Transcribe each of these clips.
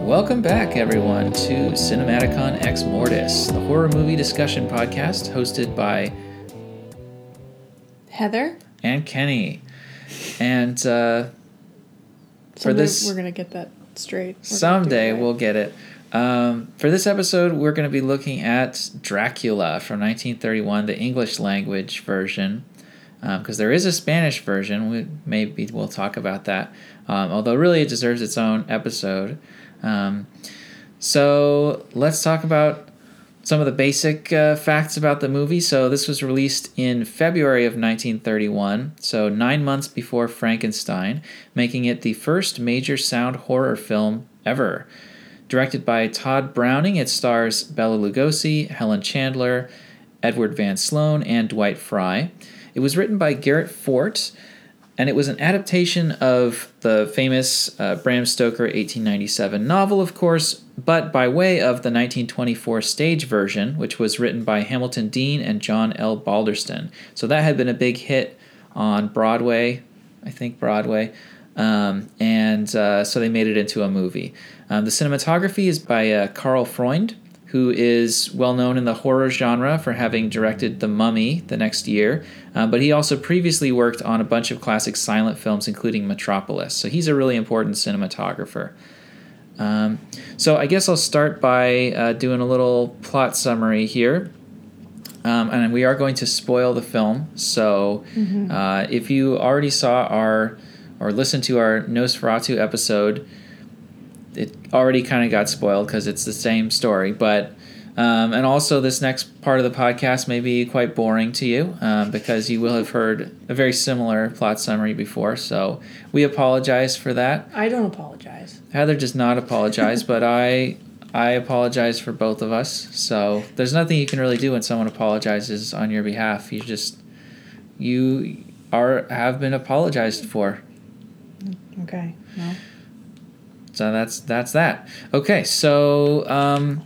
Welcome back, everyone, to Cinematicon Ex Mortis, the horror movie discussion podcast hosted by Heather. and Kenny. And uh, for Someday this, we're gonna get that straight. We're someday we'll get it. Um, for this episode, we're going to be looking at Dracula from 1931, the English language version, because there is a Spanish version. We, maybe we'll talk about that. Um, although really, it deserves its own episode. Um, so let's talk about some of the basic uh, facts about the movie. So this was released in February of 1931, so nine months before Frankenstein, making it the first major sound horror film ever. Directed by Tod Browning, it stars Bela Lugosi, Helen Chandler, Edward Van Sloan, and Dwight Frye. It was written by Garrett Fort, and it was an adaptation of the famous uh, Bram Stoker 1897 novel, of course, but by way of the 1924 stage version, which was written by Hamilton Deane and John L. Balderston. So that had been a big hit on Broadway, I think Broadway, um, and uh, so they made it into a movie. Um, the cinematography is by uh, Karl Freund, who is well known in the horror genre for having directed The Mummy the next year, uh, but he also previously worked on a bunch of classic silent films, including Metropolis. So he's a really important cinematographer. Um, so I guess I'll start by uh, doing a little plot summary here. Um, and we are going to spoil the film. So uh, if you already saw our or listened to our Nosferatu episode, already kind of got spoiled because it's the same story. But um, and also this next part of the podcast may be quite boring to you um, because you will have heard a very similar plot summary before. So we apologize for that. I don't apologize. Heather does not apologize, but I I apologize for both of us. So there's nothing you can really do when someone apologizes on your behalf. You just you are have been apologized for. Okay. Well, So that's that's that. Okay, so um,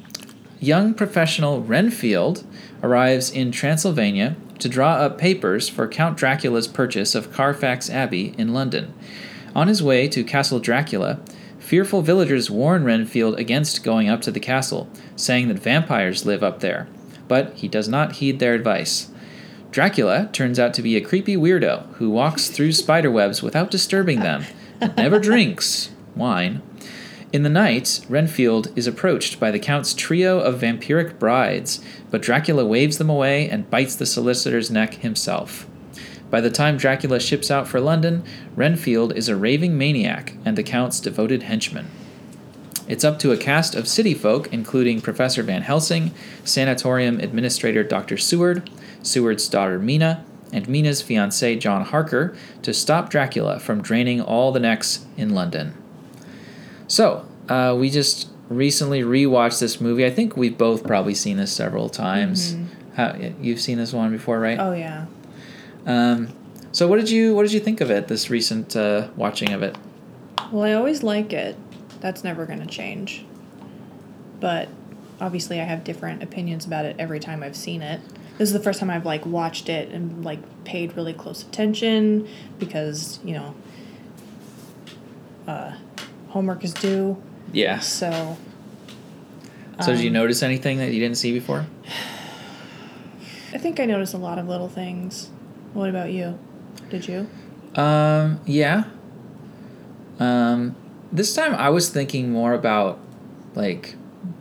young professional Renfield arrives in Transylvania to draw up papers for Count Dracula's purchase of Carfax Abbey in London. On his way to Castle Dracula, fearful villagers warn Renfield against going up to the castle, saying that vampires live up there. But he does not heed their advice. Dracula turns out to be a creepy weirdo who walks through spiderwebs without disturbing them and never drinks wine. In the night, Renfield is approached by the Count's trio of vampiric brides, but Dracula waves them away and bites the solicitor's neck himself. By the time Dracula ships out for London, Renfield is a raving maniac and the Count's devoted henchman. It's up to a cast of city folk, including Professor Van Helsing, Sanatorium Administrator Dr. Seward, Seward's daughter Mina, and Mina's fiance John Harker, to stop Dracula from draining all the necks in London. So, uh, we just recently rewatched this movie. I think we've both probably seen this several times. How, you've seen this one before, right? oh yeah. Um, so, what did you what did you think of it? This recent uh, watching of it? Well, I always like it. That's never gonna change. But obviously, I have different opinions about it every time I've seen it. This is the first time I've like watched it and like paid really close attention because you know, uh, homework is due. Yeah. So. So, did you um, notice anything that you didn't see before? I think I noticed a lot of little things. What about you? Did you? Um, yeah. Um, this time I was thinking more about like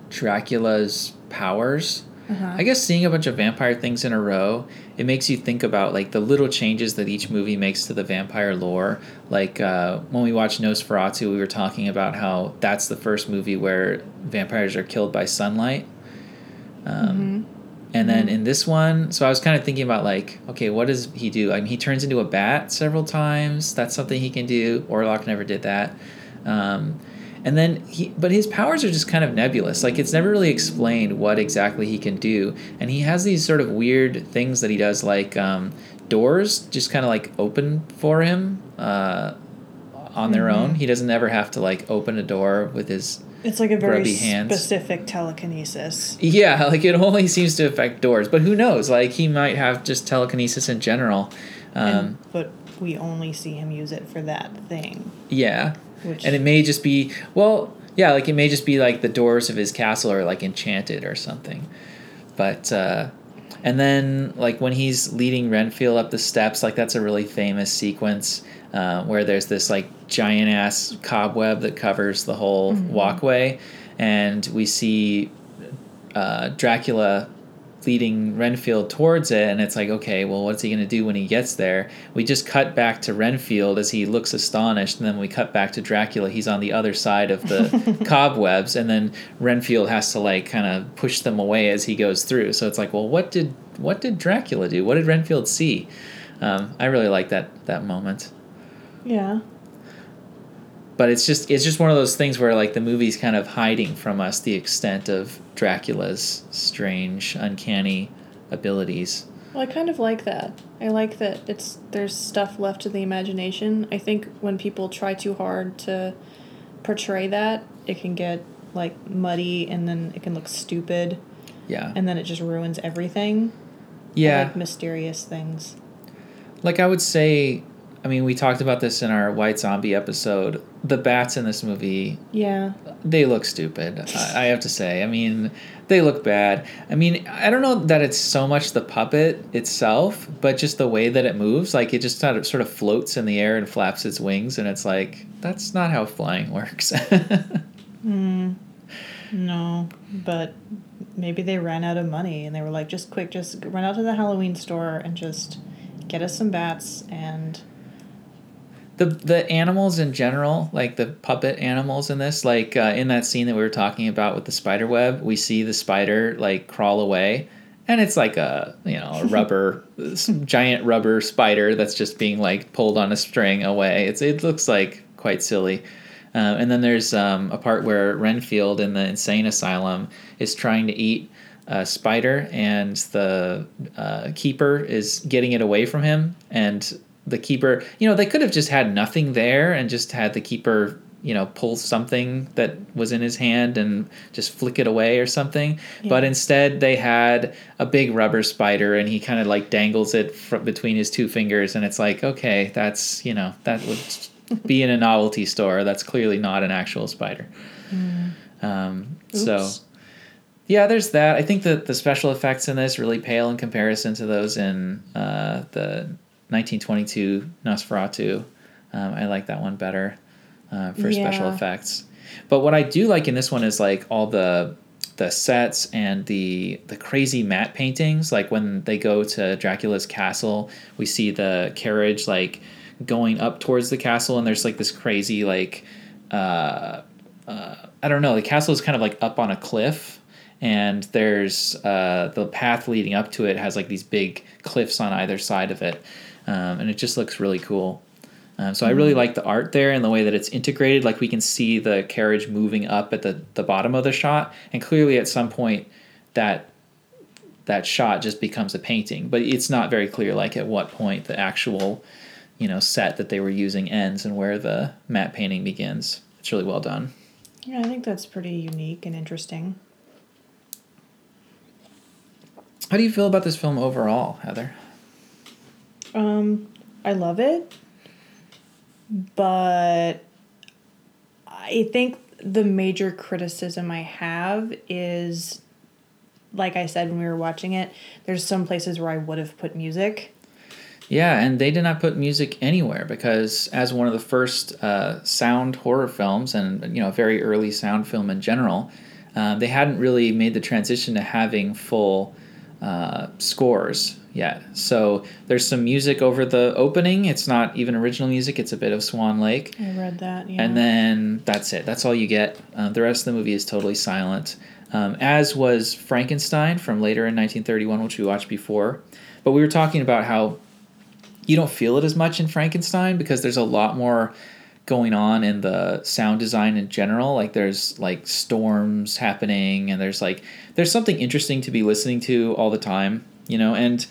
Dracula's powers. Uh-huh. I guess seeing a bunch of vampire things in a row, it makes you think about like the little changes that each movie makes to the vampire lore. Like uh, when we watched Nosferatu, we were talking about how that's the first movie where vampires are killed by sunlight. Um, And then in this one, so I was kind of thinking about like, okay, what does he do? I mean, he turns into a bat several times. That's something he can do. Orlok never did that. Um, and then he, but his powers are just kind of nebulous. Like it's never really explained what exactly he can do. And he has these sort of weird things that he does, like um, doors just kind of like open for him uh, on their own. He doesn't ever have to like open a door with his It's like a very specific telekinesis. Yeah, like it only seems to affect doors, but who knows? Like he might have just telekinesis in general. Um, and, but we only see him use it for that thing. yeah, Which and it may just be well. Yeah, like it may just be like the doors of his castle are like enchanted or something. But uh and then like when he's leading Renfield up the steps, like that's a really famous sequence uh, where there's this like giant ass cobweb that covers the whole Mm-hmm. walkway, and we see uh, Dracula leading Renfield towards it, and it's like, okay, well, what's he gonna do when he gets there? We just cut back to Renfield as he looks astonished, and then we cut back to Dracula. He's on the other side of the cobwebs, and then Renfield has to like kind of push them away as he goes through. So it's like, well, what did what did Dracula do? What did Renfield see? Um, I really like that that moment Yeah. But it's just it's just one of those things where like the movie's kind of hiding from us the extent of Dracula's strange, uncanny abilities. Well, I kind of like that. I like that it's there's stuff left to the imagination. I think when people try too hard to portray that, it can get like muddy and then it can look stupid Yeah, and then it just ruins everything. Yeah. like mysterious things. Like I would say, I mean, we talked about this in our White Zombie episode. The bats in this movie, Yeah. they look stupid. I, I have to say. I mean, they look bad. I mean, I don't know that it's so much the puppet itself, but just the way that it moves. Like it just sort of, sort of floats in the air and flaps its wings, and it's like that's not how flying works. Hmm. No, but maybe they ran out of money and they were like, just quick, just run out to the Halloween store and just get us some bats and the the animals in general, like the puppet animals in this, like uh, in that scene that we were talking about with the spider web, we see the spider like crawl away, and it's like a you know a rubber giant rubber spider that's just being like pulled on a string away. It's it looks like quite silly. Um, and then there's um, a part where Renfield in the insane asylum is trying to eat a spider, and the uh, keeper is getting it away from him. And the keeper, you know, they could have just had nothing there and just had the keeper, you know, pull something that was in his hand and just flick it away or something. But instead, they had a big rubber spider, and he kind of like dangles it fr- between his two fingers, and it's like, okay, that's you know, that would be in a novelty store. That's clearly not an actual spider. Um, so, yeah, there's that. I think that the special effects in this really pale in comparison to those in uh, the 1922 Nosferatu. Um, I like that one better uh, for special effects. But what I do like in this one is like all the the sets and the the crazy matte paintings. Like when they go to Dracula's castle, we see the carriage like going up towards the castle, and there's like this crazy like uh, uh, I don't know. The castle is kind of like up on a cliff, and there's uh, the path leading up to it has like these big cliffs on either side of it, um, and it just looks really cool. Um, so I really like the art there and the way that it's integrated. Like we can see the carriage moving up at the the bottom of the shot, and clearly at some point that that shot just becomes a painting, but it's not very clear like at what point the actual you know set that they were using ends and where the matte painting begins. It's really well done. yeah, I think that's pretty unique and interesting. How do you feel about this film overall, Heather? Um, I love it, but I think the major criticism I have is, like I said when we were watching it, there's some places where I would have put music. Yeah, and they did not put music anywhere because, as one of the first uh, sound horror films, and you know, a very early sound film in general, uh, they hadn't really made the transition to having full uh, scores yet. So there's some music over the opening. It's not even original music. It's a bit of Swan Lake. I read that. Yeah. and then that's it. That's all you get. Uh, the rest of the movie is totally silent, um, as was Frankenstein from later in 1931, which we watched before. But we were talking about how you don't feel it as much in Frankenstein because there's a lot more going on in the sound design in general like there's like storms happening and there's like there's something interesting to be listening to all the time you know and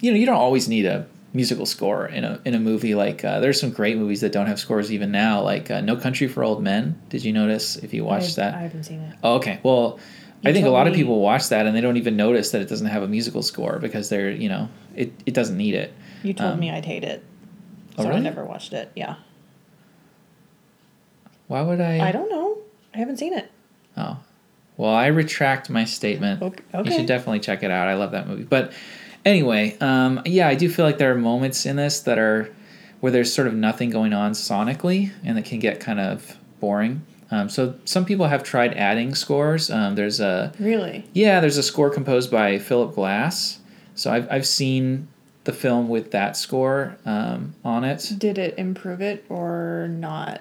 you know you don't always need a musical score in a in a movie like uh, there's some great movies that don't have scores even now like uh, No Country for Old Men did you notice if you watched I, that I haven't seen it. Oh, okay. Well, I think a lot of people watch that and they don't even notice that it doesn't have a musical score because they're, you know, it, it doesn't need it. You told Um, me I'd hate it, oh, so I never watched it. Yeah. Why would I? I don't know. I haven't seen it. Oh, well, I retract my statement. Okay. You should definitely check it out. I love that movie. But anyway, um, yeah, I do feel like there are moments in this that are where there's sort of nothing going on sonically, and it can get kind of boring. Um, so some people have tried adding scores. Um, there's a Really? yeah, there's a score composed by Philip Glass. So I've I've seen the film with that score um, on it. Did it improve it or not?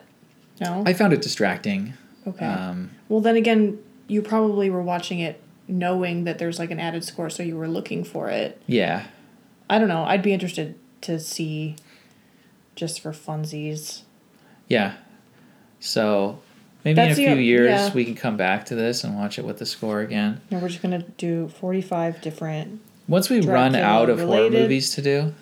No. I found it distracting. okay. Um, well, then again, you probably were watching it knowing that there's like an added score, so you were looking for it. yeah, I don't know. I'd be interested to see, just for funsies. yeah. So maybe That's in a the- few years yeah. we can come back to this and watch it with the score again. No, we're just gonna do forty-five different. Once we run out of horror movies to do,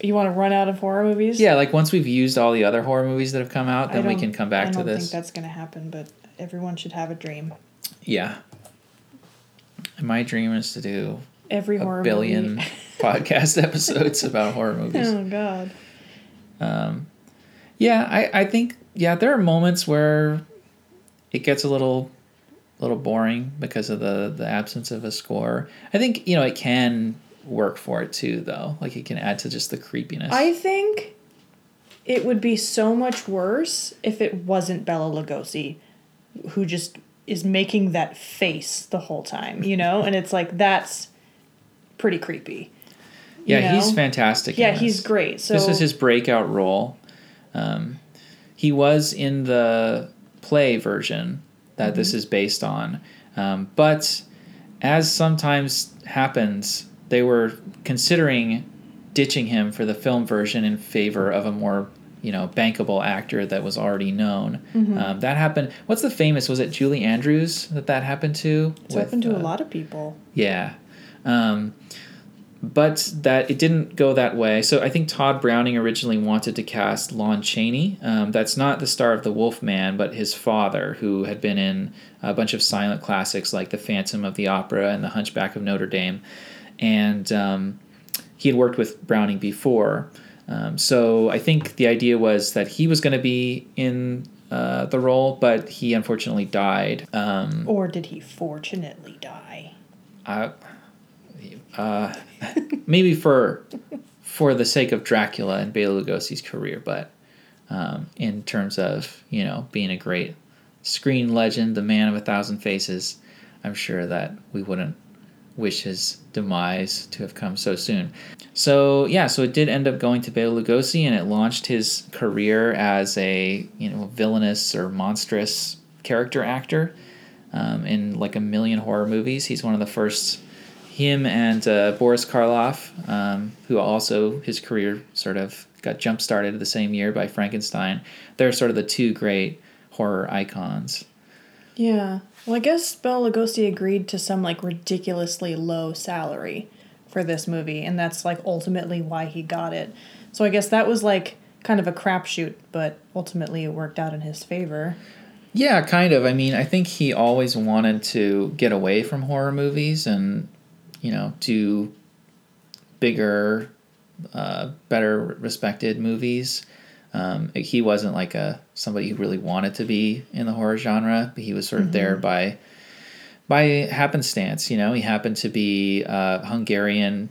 You want to run out of horror movies? yeah, like once we've used all the other horror movies that have come out, then we can come back I to don't this. think that's gonna happen, but everyone should have a dream. Yeah. My dream is to do Every a horror billion podcast episodes about horror movies. oh God. Um, yeah, I, I think yeah there are moments where it gets a little little boring because of the the absence of a score. I think you know it can work for it too though. Like it can add to just the creepiness. I think it would be so much worse if it wasn't Bela Lugosi, who just is making that face the whole time, you know? and it's like, that's pretty creepy. yeah, he's know? fantastic. in Yeah, this. he's great. So this is his breakout role. Um, he was in the play version that this Mm-hmm. is based on, um, but as sometimes happens, they were considering ditching him for the film version in favor of a more you know bankable actor that was already known. Mm-hmm. Um, that happened. What's the famous? Was it Julie Andrews that that happened to? it's happened to with, a uh, lot of people. yeah. Um, but that it didn't go that way. So I think Tod Browning originally wanted to cast Lon Chaney. Um, that's not the star of The Wolf Man, but his father, who had been in a bunch of silent classics like The Phantom of the Opera and The Hunchback of Notre Dame. And um, he had worked with Browning before. Um, so I think the idea was that he was going to be in uh, the role, but he unfortunately died. Um, Or did he fortunately die? I, uh, maybe for for the sake of Dracula and Bela Lugosi's career, but um, in terms of you know being a great screen legend, the man of a thousand faces, I'm sure that we wouldn't wish his demise to have come so soon. So yeah, so it did end up going to Bela Lugosi, and it launched his career as a you know villainous or monstrous character actor um, in like a million horror movies. He's one of the first. Him and uh, Boris Karloff, um, who also his career sort of got jump started the same year by Frankenstein. They're sort of the two great horror icons. Yeah. Well, I guess Bela Lugosi agreed to some like ridiculously low salary for this movie, and that's like ultimately why he got it. So I guess that was like kind of a crapshoot, but ultimately it worked out in his favor. Yeah, kind of. I mean, I think he always wanted to get away from horror movies and, you know, do bigger, uh, better respected movies. Um, he wasn't like a somebody who really wanted to be in the horror genre, but he was sort of there by by happenstance. You know, he happened to be a Hungarian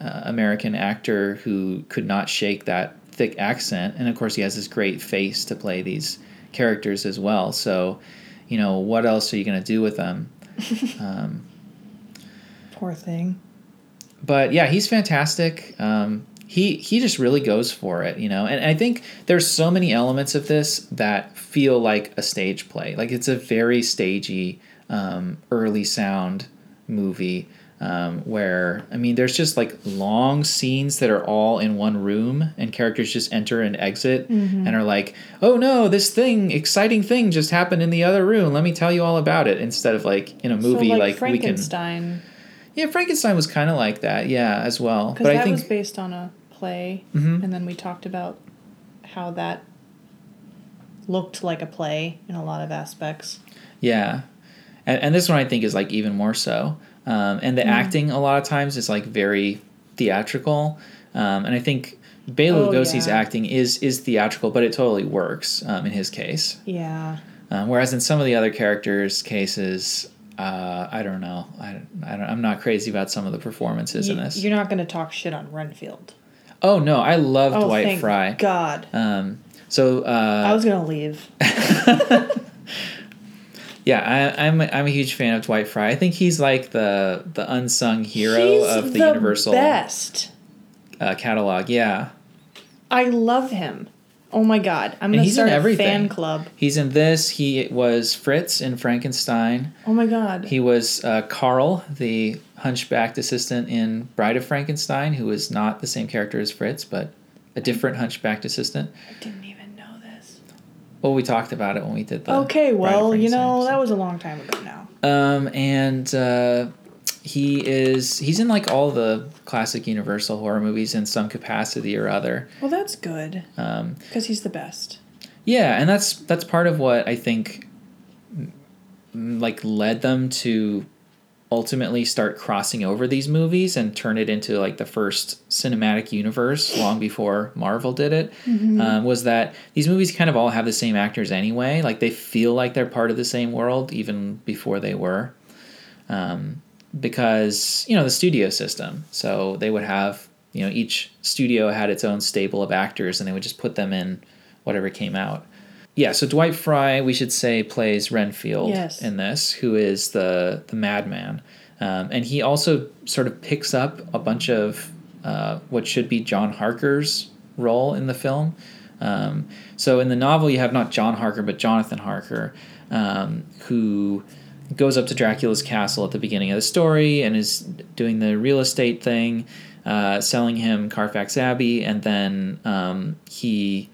uh, American actor who could not shake that thick accent, and of course, he has this great face to play these characters as well. So, you know, what else are you going to do with them? um, Poor thing. but yeah, he's fantastic. Um, he he just really goes for it, you know. And I think there's so many elements of this that feel like a stage play. Like it's a very stagey, um, early sound movie. Um, where I mean, there's just like long scenes that are all in one room, and characters just enter and exit, and are like, "Oh no, this thing, exciting thing, just happened in the other room. Let me tell you all about it." Instead of like in a movie, so, like, like, we can Frankenstein, yeah, Frankenstein was kind of like that, yeah, as well. because But that I think was based on a play, Mhm. and then we talked about how that looked like a play in a lot of aspects. yeah, and, and this one I think is like even more so. Um, and the acting a lot of times is like very theatrical. Um, and I think Bela Oh, Lugosi's yeah. acting is is theatrical, but it totally works um, in his case. Yeah. Um, whereas in some of the other characters' cases, uh, I don't know. I, I don't, I'm not crazy about some of the performances in this. you're not going to talk shit on Renfield. Oh no, I love Oh, Dwight thank Frye. God. Um, so uh, I was going to leave. yeah, I, I'm I'm a huge fan of Dwight Frye. I think he's like the the unsung hero He's of the, Universal best. uh, catalog. Yeah, I love him. Oh my God. I'm to he's in start a fan club. he's in this. He was Fritz in Frankenstein. Oh my God. He was uh, Carl, the hunchbacked assistant in Bride of Frankenstein, who was not the same character as Fritz, but a different hunchbacked assistant. I didn't even know this. Well, we talked about it when we did the. Okay, well, you know, that was a long time ago now. Um, and uh, he is he's in like all the classic Universal horror movies in some capacity or other. Well, that's good Um, because he's the best. yeah, and that's that's part of what I think like led them to ultimately start crossing over these movies and turn it into like the first cinematic universe long before Marvel did it. Um, was that these movies kind of all have the same actors anyway? Like they feel like they're part of the same world even before they were. Um, because you know the studio system, so they would have you know each studio had its own stable of actors, and they would just put them in whatever came out. Yeah, so Dwight Frye, we should say, plays Renfield Yes. in this, who is the the madman, um, and he also sort of picks up a bunch of uh, what should be John Harker's role in the film. Um, so in the novel, you have not John Harker, but Jonathan Harker, um, who goes up to Dracula's castle at the beginning of the story and is doing the real estate thing, uh, selling him Carfax Abbey, and then um, he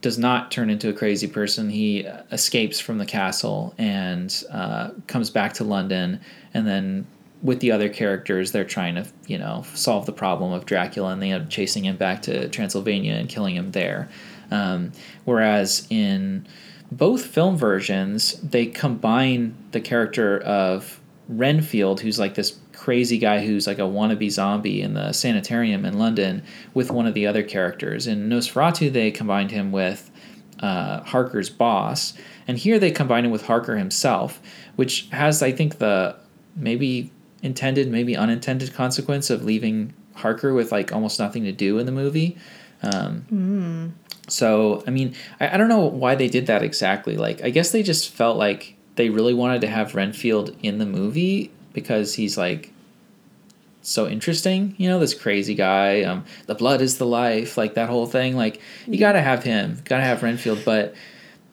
does not turn into a crazy person. He escapes from the castle and uh, comes back to London, and then with the other characters, they're trying to you know solve the problem of Dracula, and they end up chasing him back to Transylvania and killing him there. Um, whereas in both film versions, they combine the character of Renfield, who's like this crazy guy who's like a wannabe zombie in the sanitarium in London, with one of the other characters. In Nosferatu, they combined him with uh, Harker's boss, and here they combine him with Harker himself, which has, I think, the maybe intended, maybe unintended consequence of leaving Harker with like almost nothing to do in the movie. Um, So, I mean, I, I don't know why they did that exactly. Like, I guess they just felt like they really wanted to have Renfield in the movie because he's like so interesting, you know, this crazy guy. Um, the blood is the life, like that whole thing. Like, you gotta have him, gotta have Renfield, but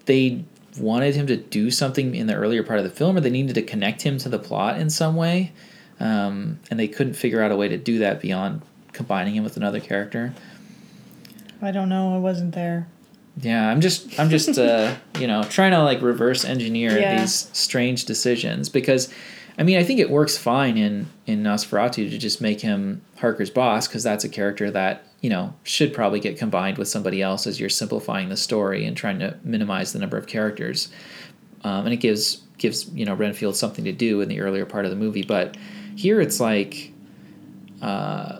they wanted him to do something in the earlier part of the film, or they needed to connect him to the plot in some way, um, and they couldn't figure out a way to do that beyond combining him with another character. I don't know. I wasn't there. Yeah, I'm just I'm just uh, you know trying to like reverse engineer Yeah. these strange decisions because I mean I think it works fine in in Nosferatu to just make him Harker's boss because that's a character that you know should probably get combined with somebody else as you're simplifying the story and trying to minimize the number of characters, um, and it gives gives you know Renfield something to do in the earlier part of the movie. But here it's like uh,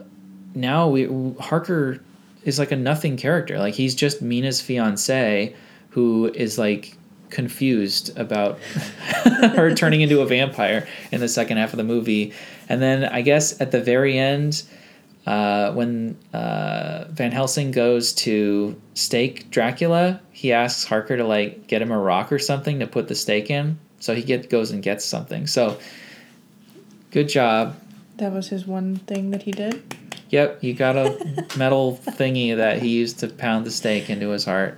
now we Harker is like a nothing character. Like he's just Mina's fiance who is like confused about her turning into a vampire in the second half of the movie. And then I guess at the very end, uh, when uh, Van Helsing goes to stake Dracula, he asks Harker to like get him a rock or something to put the stake in. So he get goes and gets something. So good job. That was his one thing that he did. Yep, you got a metal thingy that he used to pound the stake into his heart.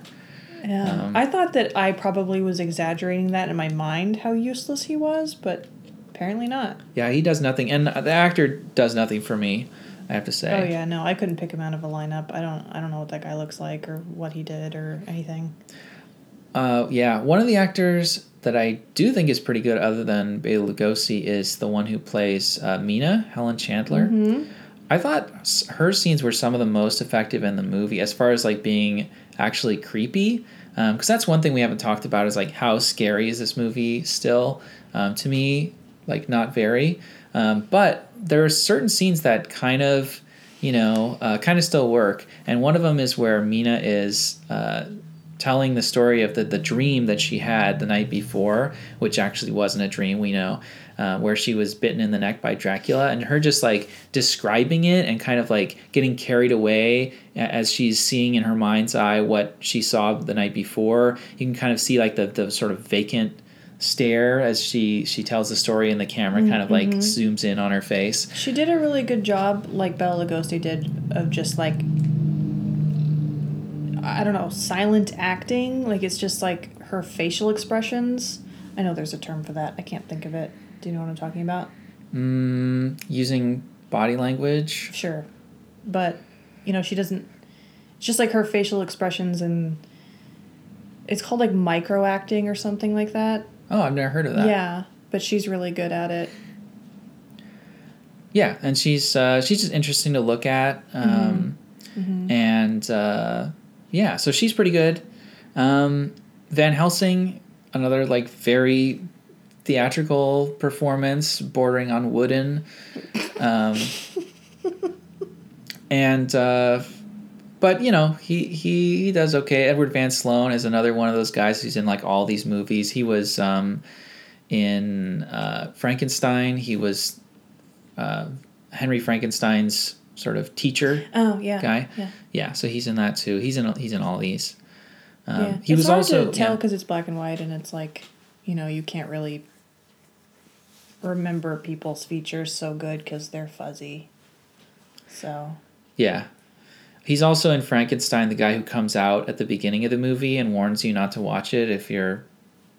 Yeah. Um, I thought that I probably was exaggerating that in my mind how useless he was, but apparently not. Yeah, he does nothing, and the actor does nothing for me. I have to say. Oh yeah, no, I couldn't pick him out of a lineup. I don't I don't know what that guy looks like or what he did or anything. Uh, yeah, one of the actors that I do think is pretty good, other than Bela Lugosi, is the one who plays uh, Mina, Helen Chandler. Mm-hmm. I thought her scenes were some of the most effective in the movie, as far as like being actually creepy. Because that's one thing we haven't talked about is like how scary is this movie still? Um, to me, like not very. Um, but there are certain scenes that kind of you know, uh, kind of still work. And one of them is where Mina is uh, telling the story of the, the dream that she had the night before, which actually wasn't a dream, we know, uh, where she was bitten in the neck by Dracula, and her just like describing it and kind of like getting carried away as she's seeing in her mind's eye what she saw the night before. You can kind of see like the, the sort of vacant stare as she she tells the story and the camera kind of like zooms in on her face She did a really good job, like Bela Lugosi did, of just like I don't know, silent acting. Like it's just like her facial expressions. I know there's a term for that. I can't think of it. Do you know what I'm talking about? mm, using body language Sure, but you know she doesn't. It's just like her facial expressions and. It's called like micro acting or something like that. oh i've never heard of that Yeah, but she's really good at it. yeah and she's uh, she's just interesting to look at um, and uh, yeah so she's pretty good um, van helsing another like very theatrical performance bordering on wooden um, and uh, but you know he, he he does okay edward van sloan is another one of those guys who's in like all these movies he was um, in uh, frankenstein he was uh, Henry Frankenstein's sort of teacher Oh yeah, guy. Yeah, Yeah, so he's in that too. He's in he's in all these. Um, yeah. He it's was hard also to tell yeah. because it's black and white, and it's like, you know, you can't really remember people's features so good because they're fuzzy. So yeah. He's also in Frankenstein, the guy who comes out at the beginning of the movie and warns you not to watch it if you're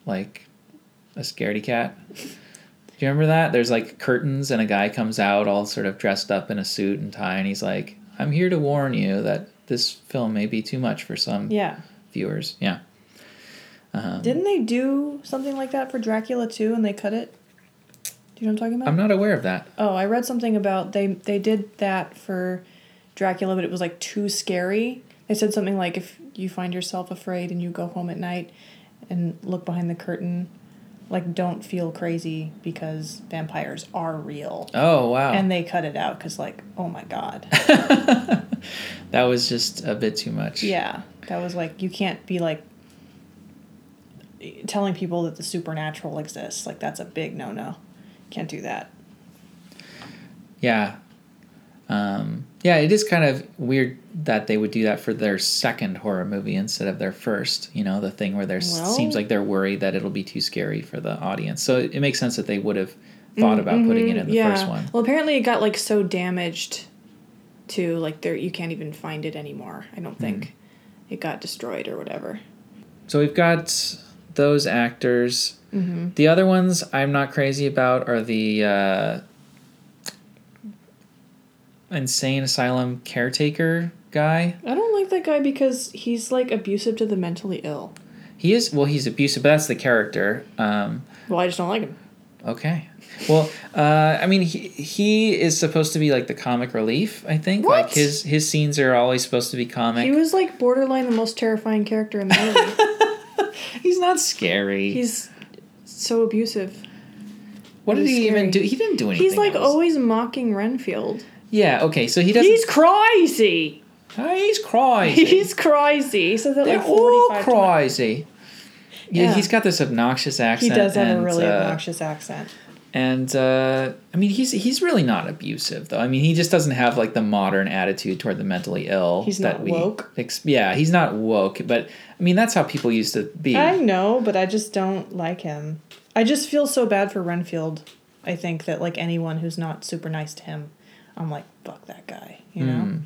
like a scaredy cat. Do you remember that? There's like curtains and a guy comes out all sort of dressed up in a suit and tie and he's like, "I'm here to warn you that this film may be too much for some yeah, viewers." Yeah. Um, didn't they do something like that for Dracula too, and they cut it? Do you know what I'm talking about? I'm not aware of that. Oh, I read something about they they did that for Dracula, but it was like too scary. They said something like if you find yourself afraid and you go home at night and look behind the curtain, like don't feel crazy because vampires are real. Oh wow. And they cut it out because like oh my god, that was just a bit too much. yeah, that was like you can't be like telling people that the supernatural exists. Like that's a big no no. Can't do that. Yeah. Um, yeah, it is kind of weird that they would do that for their second horror movie instead of their first. You know, the thing where there Well- seems like they're worried that it'll be too scary for the audience. So it, it makes sense that they would have thought about putting it in the first one. Well, apparently it got like so damaged to like there you can't even find it anymore. I don't think it got destroyed or whatever. So we've got those actors. The other ones I'm not crazy about are the uh, insane asylum caretaker guy. I don't like that guy because he's like abusive to the mentally ill. He is well. He's abusive, but that's the character. Um, Well, I just don't like him. okay. Well, uh, I mean, he, he is supposed to be like the comic relief. I think like his his scenes are always supposed to be comic. He was like borderline the most terrifying character in the movie. He's not scary. he's so abusive. what did he even do? He didn't do anything. He's like was- always mocking Renfield. yeah. Okay, so he doesn't. He's crazy. Oh, he's crazy. He's crazy. He says that They're like all 45 times. crazy. Yeah, Yeah. he's got this obnoxious accent. He does have a and, really uh, obnoxious accent. And uh, I mean, he's he's really not abusive though. I mean, he just doesn't have like the modern attitude toward the mentally ill. He's that not we woke? Ex- yeah, he's not woke. But I mean, that's how people used to be. I know, but I just don't like him. I just feel so bad for Renfield. I think that like anyone who's not super nice to him, I'm like, fuck that guy. You know? Hmm.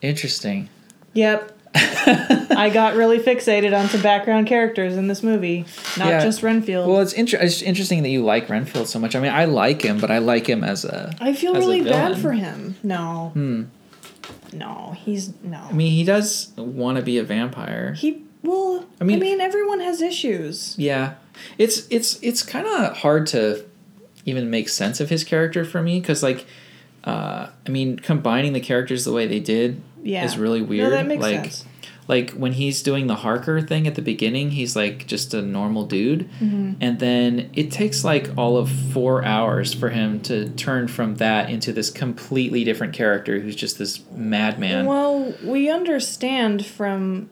Interesting. Yep. I got really fixated on some background characters in this movie, not Yeah. just Renfield. Well, it's, inter- it's interesting that you like Renfield so much. I mean, I like him, but I like him as a. I feel really bad for him. No. No, he's no. I mean, he does want to be a vampire. he well. I mean, I mean, everyone has issues. Yeah, it's it's it's kind of hard to even make sense of his character for me because like, uh, I mean, combining the characters the way they did Yeah. is really No, weird. that makes like, sense. like when he's doing the Harker thing at the beginning, he's like just a normal dude, and then it takes like all of four hours for him to turn from that into this completely different character who's just this madman. Well, we understand from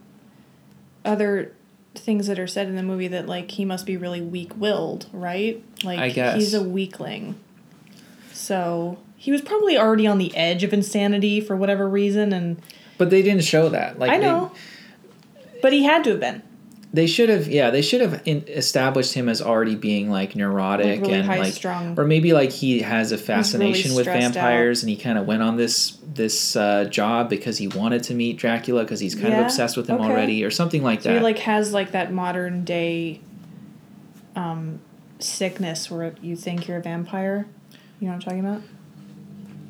other things that are said in the movie that like he must be really weak-willed, right? Like I guess. he's a weakling. So, he was probably already on the edge of insanity for whatever reason and But they didn't show that. Like I they- know. But he had to have been. They should have, yeah, they should have in, established him as already being like neurotic Like, really and like, or maybe like he has a fascination with stressed vampires, and he kind of went on this this uh, job because he wanted to meet Dracula because he's kind Yeah, of obsessed with him okay. already, or something like So that. he like has like that modern day um sickness where you think you're a vampire. You know what I'm talking about?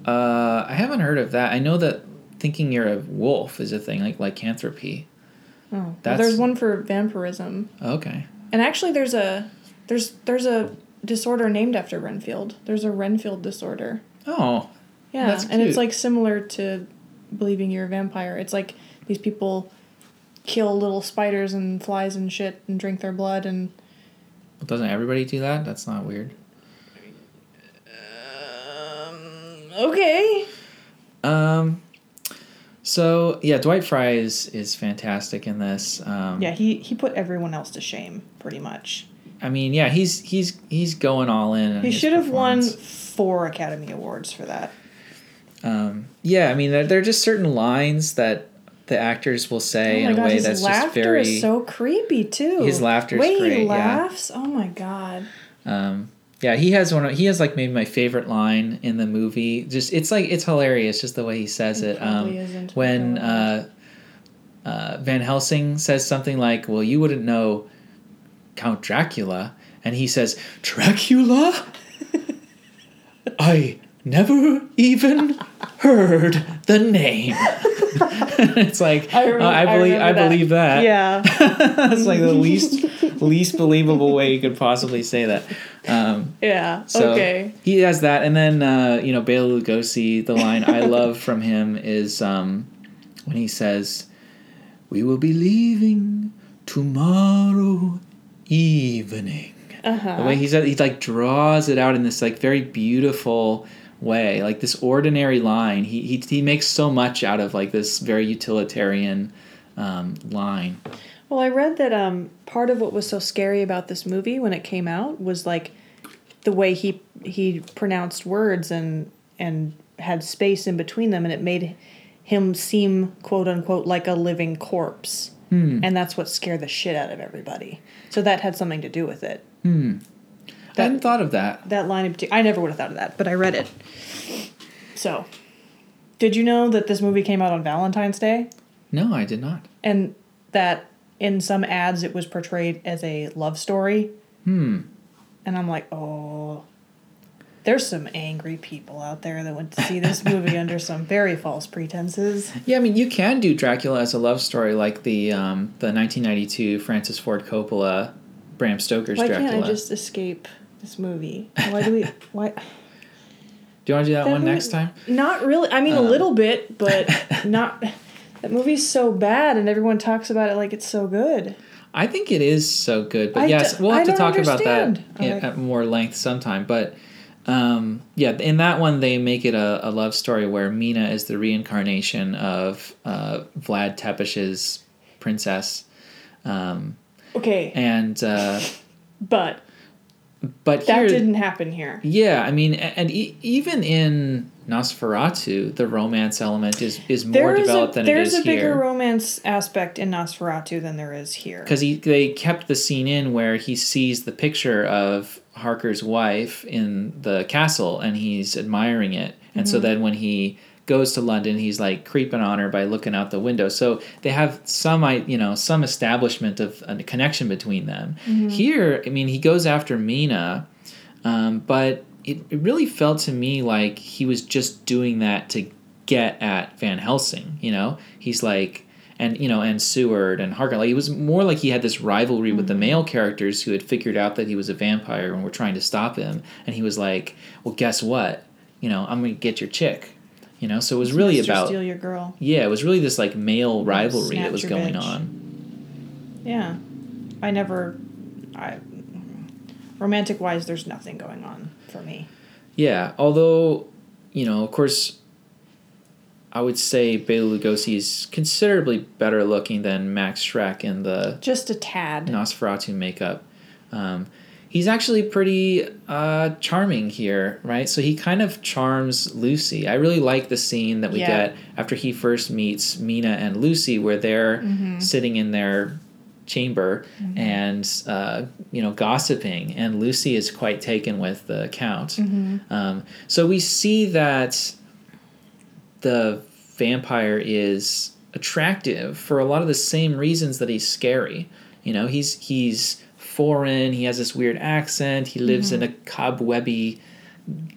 uh, I haven't heard of that. I know that thinking you're a wolf is a thing, like lycanthropy. Oh. Well, there's one for vampirism. Okay. And actually there's a there's there's a disorder named after Renfield. There's a Renfield disorder. Oh, Yeah. And it's like similar to believing you're a vampire. It's like these people kill little spiders and flies and shit and drink their blood and doesn't everybody do that? That's not weird. okay. Um. So yeah, Dwight Frye is is fantastic in this. Um, Yeah, he he put everyone else to shame pretty much. I mean, yeah, he's he's he's going all in. He should have won four Academy Awards for that. Um, yeah, I mean, there, there are just certain lines that the actors will say oh in a god, way that's just laughter very. is so creepy too. His laughter's Way great, he yeah. laughs. Oh my god. Um, yeah, he has one. Of, he has like maybe my favorite line in the movie. Just it's like it's hilarious, just the way he says It it. Um, when uh, uh, Van Helsing says something like, "Well, you wouldn't know Count Dracula," and he says, "Dracula." I never even heard the name. it's like I, remem- I I believe remember I that. believe that. Yeah. it's like the least least believable way you could possibly say that. Um, Yeah. so okay. he has that, and then uh, you know Bela Lugosi. The line I love from him is um, when he says, "We will be leaving tomorrow evening." Uh-huh. The way he said he like draws it out in this like very beautiful way, like this ordinary line. He he he makes so much out of like this very utilitarian um, line. Well, I read that um, part of what was so scary about this movie when it came out was like the way he he pronounced words and and had space in between them, and it made him seem quote unquote like a living corpse, and that's what scared the shit out of everybody. So that had something to do with it. I hadn't thought of that. That line in particular, I never would have thought of that, but I read it. So, did you know that this movie came out on Valentine's Day? No, I did not. and that in some ads it was portrayed as a love story. Hmm. And I'm like, oh, there's some angry people out there that went to see this movie under some very false pretenses. Yeah, I mean, you can do Dracula as a love story, like the um, the 1992 Francis Ford Coppola, Bram Stoker's Why Dracula. can't I just escape this movie? Why do we? Why? do you want to do that, That one movie- next time? Not really. I mean, a Um. little bit, but not. That movie's so bad, and everyone talks about it like it's so good. I think it is so good, but I yes, d- we'll I have to don't talk about that understand. in, Okay. at more length sometime. But um, yeah, in that one, they make it a, a love story where Mina is the reincarnation of uh, Vlad Tepish's princess, um, Okay, and uh, but but that here, didn't happen here. Yeah, I mean, and e- even in Nosferatu, the romance element is is more There is developed a, than it there's a bigger romance aspect in Nosferatu than there is here. Because he they kept the scene in where he sees the picture of Harker's wife in the castle and he's admiring it, and Mm-hmm. so then when he goes to London, he's like creeping on her by looking out the window. So they have some, I you know, some establishment of a connection between them. Mm-hmm. Here, I mean, he goes after Mina, um, but it, it really felt to me like he was just doing that to get at Van Helsing. You know, he's like, and you know, and Seward and Harker. Like it was more like he had this rivalry with the male characters who had figured out that he was a vampire and were trying to stop him. And he was like, "Well, guess what? You know, I'm gonna get your chick." You know, so it was really Mr. about steal your girl. yeah, it was really this like male rivalry that was going bitch. on. Yeah, I never. I romantic wise, there's nothing going on for me. Yeah, although, you know, of course, I would say Bela Lugosi is considerably better looking than Max Schreck in the Just a tad. Nosferatu makeup. Um, he's actually pretty uh, charming here, right? So he kind of charms Lucy. I really like the scene that we Yeah. get after he first meets Mina and Lucy, where they're sitting in their chamber and uh, you know gossiping, and Lucy is quite taken with the count. Um, so we see that the vampire is attractive for a lot of the same reasons that he's scary. You know, he's he's foreign. He has this weird accent. He lives in a cobwebby,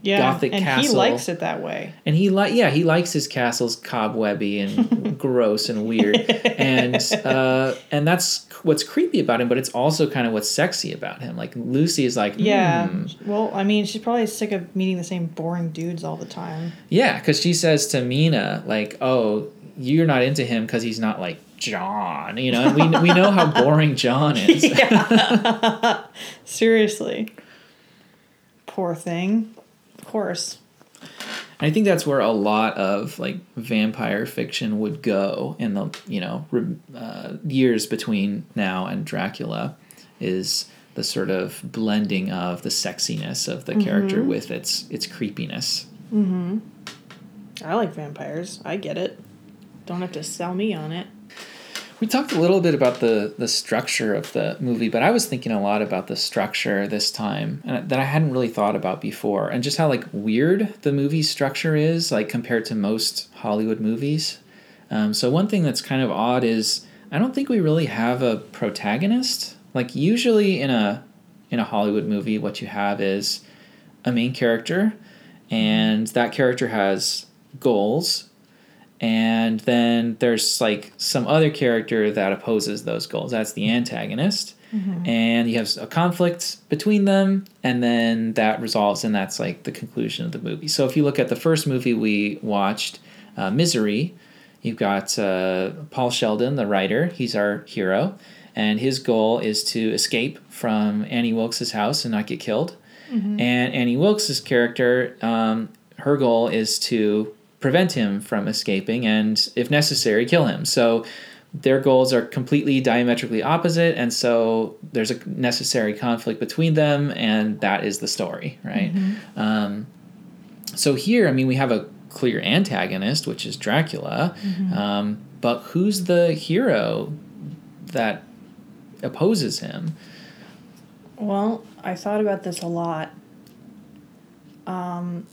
yeah, Gothic and he likes it that way. and he like yeah he likes his castles cobwebby and gross and weird, and uh, and that's what's creepy about him. But it's also kind of what's sexy about him. Like Lucy is like Yeah. "Hmm." Well, I mean, she's probably sick of meeting the same boring dudes all the time. Yeah, because she says to Mina, like, "Oh, you're not into him because he's not like John," you know. And we we know how boring John is. Seriously. Poor thing. Of course. I think that's where a lot of like vampire fiction would go in the you know uh, years between now and Dracula, is the sort of blending of the sexiness of the character with its its creepiness. Mhm. I like vampires. I get it. Don't have to sell me on it. We talked a little bit about the the structure of the movie, but I was thinking a lot about the structure this time and that I hadn't really thought about before, and just how like weird the movie structure is, like compared to most Hollywood movies. Um, so one thing that's kind of odd is I don't think we really have a protagonist. Like usually in a in a Hollywood movie, what you have is a main character, and that character has goals and then there's like some other character that opposes those goals. That's the antagonist. And you have a conflict between them and then that resolves and that's like the conclusion of the movie. So if you look at the first movie we watched uh, misery you've got uh, paul sheldon the writer. He's our hero. And his goal is to escape from annie wilkes' house and not get killed. And annie wilkes' character um, her goal is to prevent him from escaping and, if necessary, kill him. So their goals are completely diametrically opposite, and so there's a necessary conflict between them, and that is the story, right? Um, so here, I mean, we have a clear antagonist, which is Dracula, um, but who's the hero that opposes him? Well, I thought about this a lot. Um,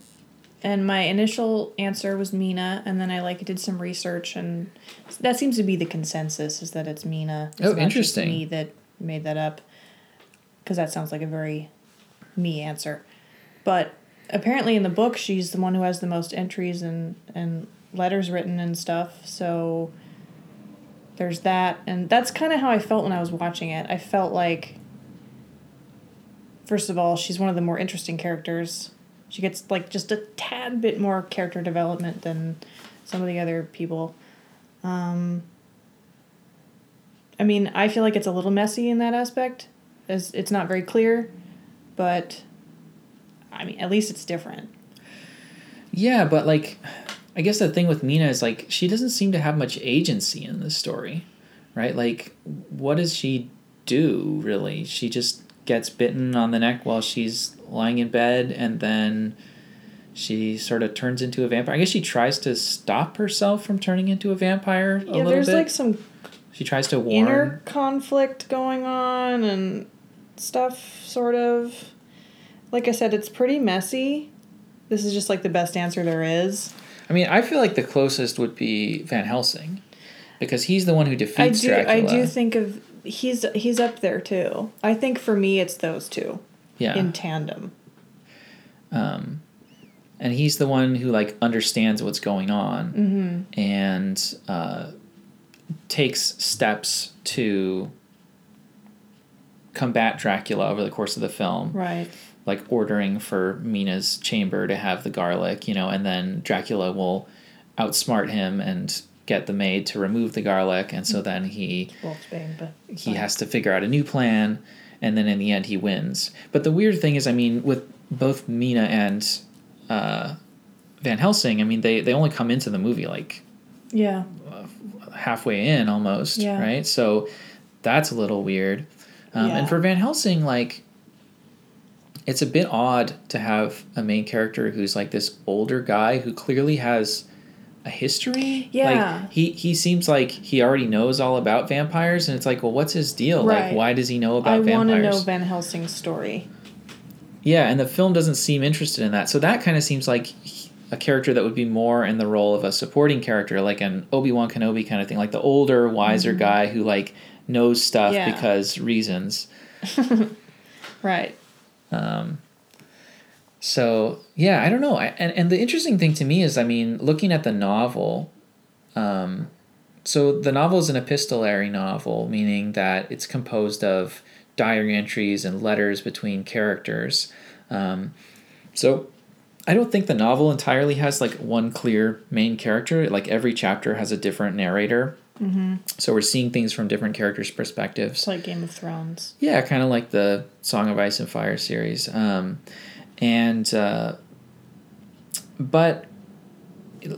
and my initial answer was Mina, and then I like did some research, and that seems to be the consensus is that it's Mina. It's Oh, interesting. me that made that up, because that sounds like a very me answer. But apparently, in the book, she's the one who has the most entries and and letters written and stuff. So there's that, and that's kind of how I felt when I was watching it. I felt like first of all, she's one of the more interesting characters. She gets like just a tad bit more character development than some of the other people. Um, I mean, I feel like it's a little messy in that aspect, as it's not very clear, but I mean, at least it's different. Yeah, but like, I guess the thing with Mina is like she doesn't seem to have much agency in this story, right? Like, what does she do really? She just gets bitten on the neck while she's lying in bed, and then she sort of turns into a vampire. I guess she tries to stop herself from turning into a vampire a yeah, little there's bit. like some she tries to warn. inner conflict going on and stuff, sort of. Like I said, it's pretty messy. This is just like the best answer there is. I mean, I feel like the closest would be Van Helsing, because he's the one who I defeats do. Dracula. I do think of he's he's up there too. I think for me, it's those two yeah. in tandem. um, and he's the one who like understands what's going on Mm-hmm. and uh, takes steps to combat Dracula over the course of the film, Right. like ordering for Mina's chamber to have the garlic, you know, and then Dracula will outsmart him and get the maid to remove the garlic, and so then he Wolfsbane, but he has to figure out a new plan, and then in the end he wins. But the weird thing is, I mean, with both Mina and uh, Van Helsing, I mean, they they only come into the movie like Yeah. halfway in almost, Yeah. right? So that's a little weird. Um, Yeah. And for Van Helsing, like, it's a bit odd to have a main character who's like this older guy who clearly has a history. Yeah. Like, he, he seems like he already knows all about vampires, and it's like, well, what's his deal? Like, why does he know about vampires? I want to know Van Helsing's story. Yeah, and the film doesn't seem interested in that. So that kind of seems like a character that would be more in the role of a supporting character, like an Obi Wan Kenobi kind of thing, like the older, wiser guy who like knows stuff Mm-hmm. Yeah. because reasons. Right. So yeah, I don't know. I, and and the interesting thing to me is, I mean, looking at the novel. Um, so the novel is an epistolary novel, meaning that it's composed of diary entries and letters between characters. Um, so I don't think the novel entirely has like one clear main character. Like every chapter has a different narrator. Mm-hmm. So we're seeing things from different characters' perspectives. It's like Game of Thrones. Yeah, kind of like the Song of Ice and Fire series. Um, and uh, but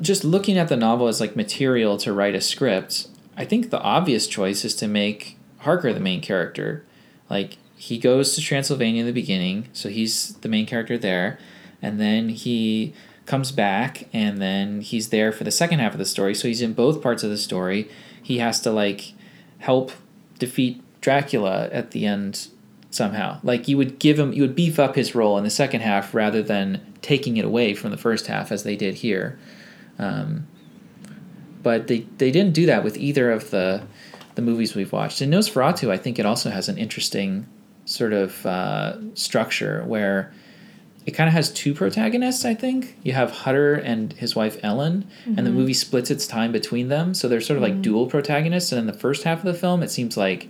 just looking at the novel as like material to write a script, I think the obvious choice is to make Harker the main character. Like he goes to Transylvania in the beginning, so he's the main character there, and then he comes back and then he's there for the second half of the story. So he's in both parts of the story. He has to like help defeat Dracula at the end somehow. Like you would give him you would beef up his role in the second half rather than taking it away from the first half as they did here. Um, but they they didn't do that with either of the the movies we've watched. In Nosferatu, I think it also has an interesting sort of uh, structure where it kind of has two protagonists. I think you have Hutter and his wife Ellen, and the movie splits its time between them. So they're sort of like dual protagonists. And in the first half of the film, it seems like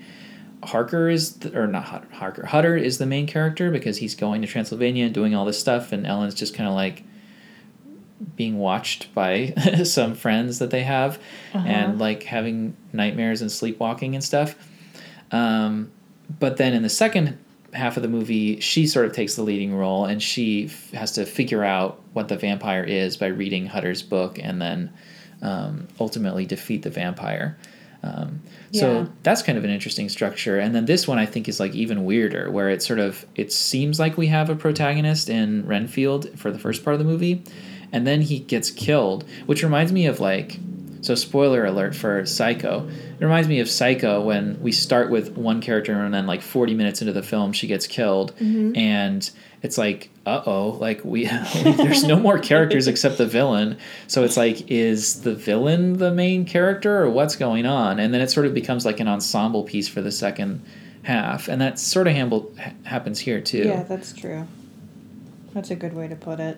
Harker is the, or not Hutter, Harker Hutter is the main character because he's going to Transylvania and doing all this stuff, and Ellen's just kind of like being watched by some friends that they have and like having nightmares and sleepwalking and stuff. Um, but then in the second half of the movie, she sort of takes the leading role and she f- has to figure out what the vampire is by reading Hutter's book and then um, ultimately defeat the vampire. Um, Yeah. So that's kind of an interesting structure. And then this one I think is like even weirder, where it sort of it seems like we have a protagonist in Renfield for the first part of the movie, and then he gets killed, which reminds me of like so spoiler alert for Psycho. It reminds me of Psycho when we start with one character and then like 40 minutes into the film she gets killed and it's like uh-oh like we there's no more characters except the villain. So it's like is the villain the main character or what's going on? And then it sort of becomes like an ensemble piece for the second half and that sort of hamble, ha- happens here too. Yeah, that's true. That's a good way to put it.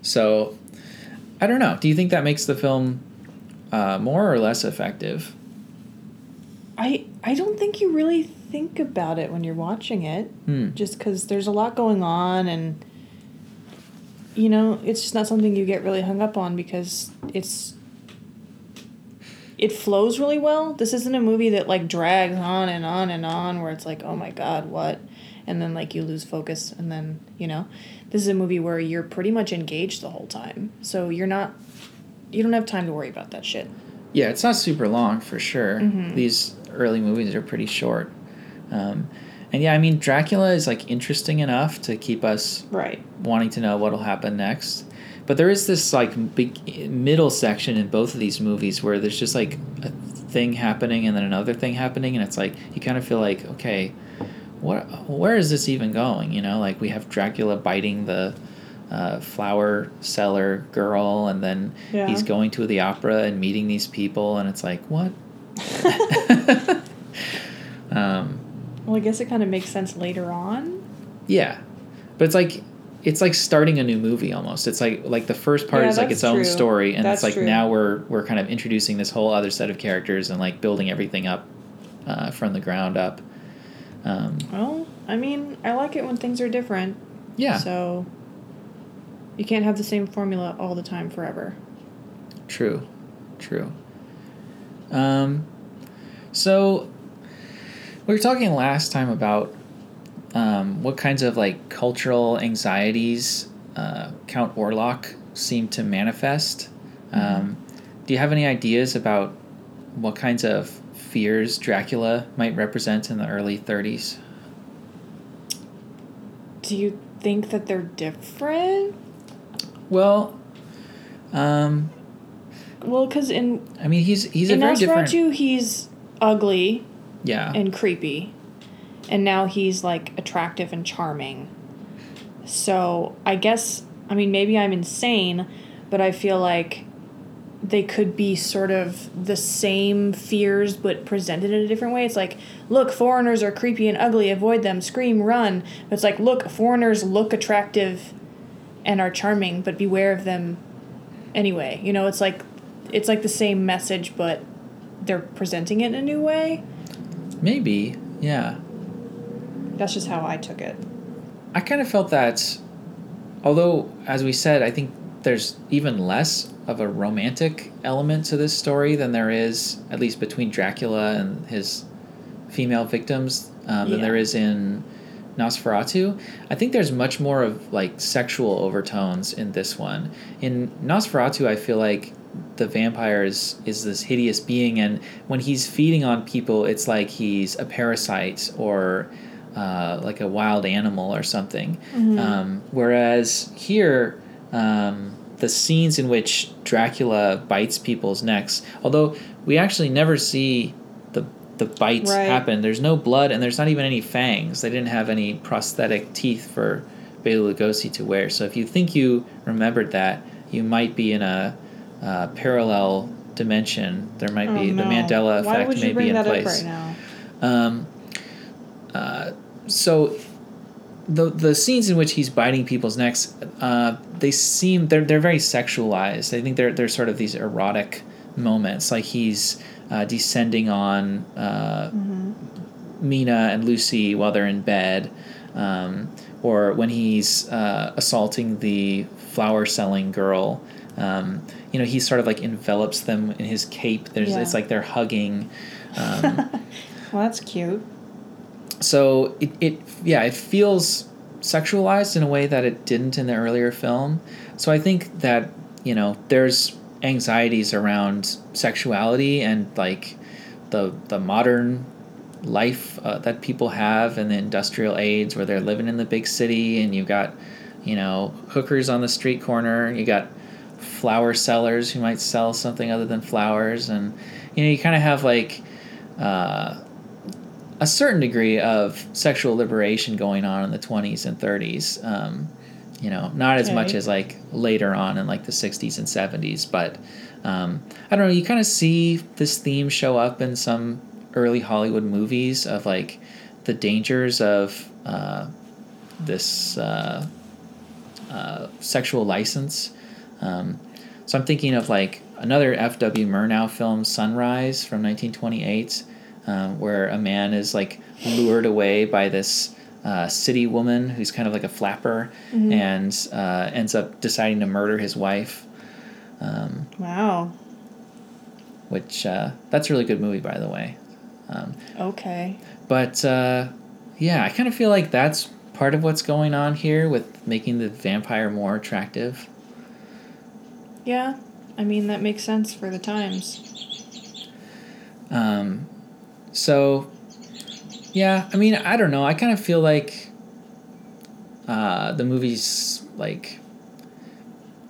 So, I don't know. Do you think that makes the film uh, more or less effective? I I don't think you really think about it when you're watching it, Hmm. just because there's a lot going on, and you know, it's just not something you get really hung up on because it's it flows really well. This isn't a movie that like drags on and on and on where it's like, oh my god, what? And then like you lose focus, and then you know, this is a movie where you're pretty much engaged the whole time, so you're not. You don't have time to worry about that shit. Yeah, it's not super long for sure. Mm-hmm. These early movies are pretty short. Um, and yeah, I mean, Dracula is like interesting enough to keep us Right. wanting to know what'll happen next. But there is this like big middle section in both of these movies where there's just like a thing happening and then another thing happening, and it's like you kind of feel like, okay, what? Where is this even going? You know, like we have Dracula biting the uh, flower seller girl, and then Yeah. he's going to the opera and meeting these people, and it's like, what? um, Well, I guess it kind of makes sense later on. yeah, but it's like it's like starting a new movie almost. It's like like the first part Yeah, is like its own story, and That's it's like true. now we're we're kind of introducing this whole other set of characters and like building everything up uh, from the ground up. Um, Well, I mean, I like it when things are different. yeah, So, You can't have the same formula all the time forever. True, true. Um, so we were talking last time about um, what kinds of like cultural anxieties uh, Count Orlok seemed to manifest. Um, do you have any ideas about what kinds of fears Dracula might represent in the early 30s? Do you think that they're different? Well, um, Well, because in I mean, he's he's a in very different. Nosferatu, he's ugly Yeah. and creepy, and now he's like attractive and charming. So I guess I mean maybe I'm insane, but I feel like they could be sort of the same fears but presented in a different way. It's like, look, foreigners are creepy and ugly, avoid them, scream, run. But it's like, look, foreigners look attractive and are charming, but beware of them anyway. You know, it's like it's like the same message but they're presenting it in a new way. Maybe. Yeah. That's just how I took it. I kind of felt that, although, as we said, I think there's even less of a romantic element to this story than there is, at least between Dracula and his female victims, um, than Yeah. there is in Nosferatu. I think there's much more of like sexual overtones in this one. In Nosferatu, I feel like the vampire is, is this hideous being, and when he's feeding on people, it's like he's a parasite or uh, like a wild animal or something. Um, whereas here, um, the scenes in which Dracula bites people's necks, although we actually never see the the bite Right. happen. There's no blood and there's not even any fangs. They didn't have any prosthetic teeth for Bela Lugosi to wear. So if you think you remembered that, you might be in a uh, parallel dimension. There might be the Mandela Oh, effect may be in place. right? Um, uh, so the the scenes in which he's biting people's necks, uh, they seem they're they're very sexualized. I think they're they're sort of these erotic moments, like he's uh, descending on uh, Mina and Lucy while they're in bed, um, or when he's uh, assaulting the flower selling girl. Um, you know, he sort of like envelops them in his cape. There's Yeah. it's like they're hugging. Um, Well, that's cute. so it, it yeah it feels sexualized in a way that it didn't in the earlier film so i think that you know there's anxieties around sexuality and like the the modern life uh, that people have in the industrial age where they're living in the big city and you've got you know hookers on the street corner you got flower sellers who might sell something other than flowers and you know you kind of have like uh, a certain degree of sexual liberation going on in the 20s and 30s. Um, you know, not as much as like later on in like the 60s and 70s, but um, I don't know. You kind of see this theme show up in some early Hollywood movies of like the dangers of uh, this uh, uh, sexual license. Um, so I'm thinking of like another F.W. Murnau film, Sunrise from 1928, um, where a man is like lured away by this uh, city woman who's kind of like a flapper and uh, ends up deciding to murder his wife. Um, Wow. which uh, that's a really good movie, by the way. Um, Okay. but uh, yeah, I kind of feel like that's part of what's going on here with making the vampire more attractive. Yeah. I mean, that makes sense for the times. Um, so, yeah, I mean, I don't know. I kind of feel like uh, the movie's like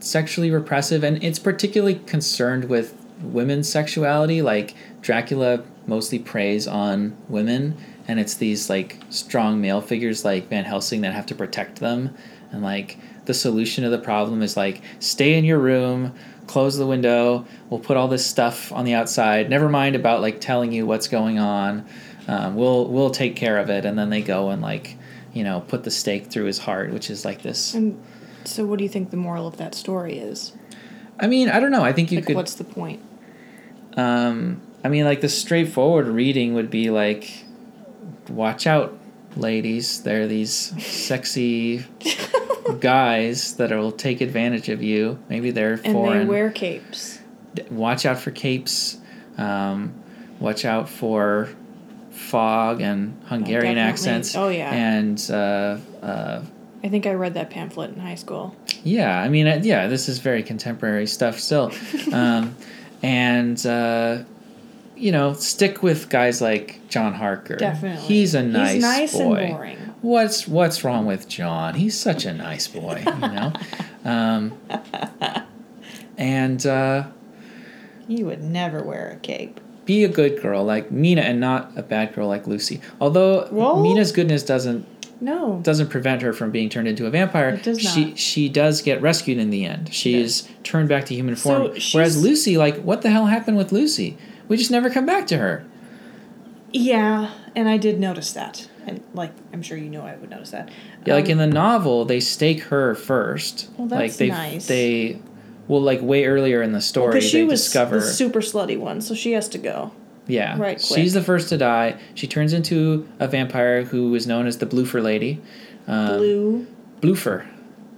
sexually repressive, and it's particularly concerned with women's sexuality. Like Dracula mostly preys on women, and it's these like strong male figures like Van Helsing that have to protect them, and like the solution to the problem is like stay in your room close the window we'll put all this stuff on the outside never mind about like telling you what's going on um, we'll we'll take care of it and then they go and like you know put the stake through his heart which is like this And so, what do you think the moral of that story is? i mean i don't know i think you Like, could what's the point? um, i mean like the straightforward reading would be like watch out ladies they're these sexy guys that will take advantage of you. Maybe they're for. and foreign. they wear capes. watch out for capes. Um, watch out for fog and Hungarian definitely. accents. Oh, yeah. And uh, uh, I think I read that pamphlet in high school. yeah, I mean, uh, yeah, this is very contemporary stuff still. um, and uh, you know, stick with guys like John Harker. Definitely. he's a nice, He's nice boy. and boring. What's what's wrong with John? He's such a nice boy, you know. um, and uh, He would never wear a cape. be a good girl like Mina, and not a bad girl like Lucy. Although Well- Mina's goodness doesn't No. doesn't prevent her from being turned into a vampire. It does She not. she does get rescued in the end. She is turned back to human So form. Whereas Lucy, like, what the hell happened with Lucy? We just never come back to her. Yeah, and I did notice that. And like I'm sure you know I would notice that. Yeah, like Um, in the novel, they stake her first. Well, like that's they nice. they well like way earlier in the story because she they was discover the super slutty one, so she has to go. yeah right quick. she's the first to die. She turns into a vampire who is known as the Bloofer Lady. Um, Blue. Bloofer,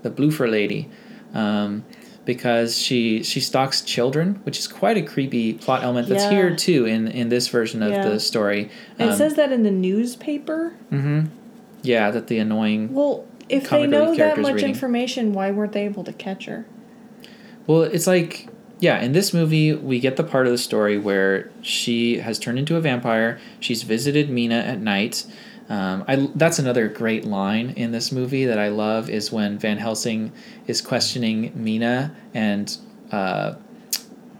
the Bloofer lady, um, because she she stalks children, which is quite a creepy plot element. That's Yeah. here too in in this version of Yeah. the story. Um, it says that in the newspaper. Mm-hmm. yeah, that the annoying. Well, if they know that much reading. information, why weren't they able to catch her? Well, it's like yeah, in this movie we get the part of the story where she has turned into a vampire. She's visited Mina at night. Um, I that's another great line in this movie that I love is when Van Helsing is questioning Mina and uh,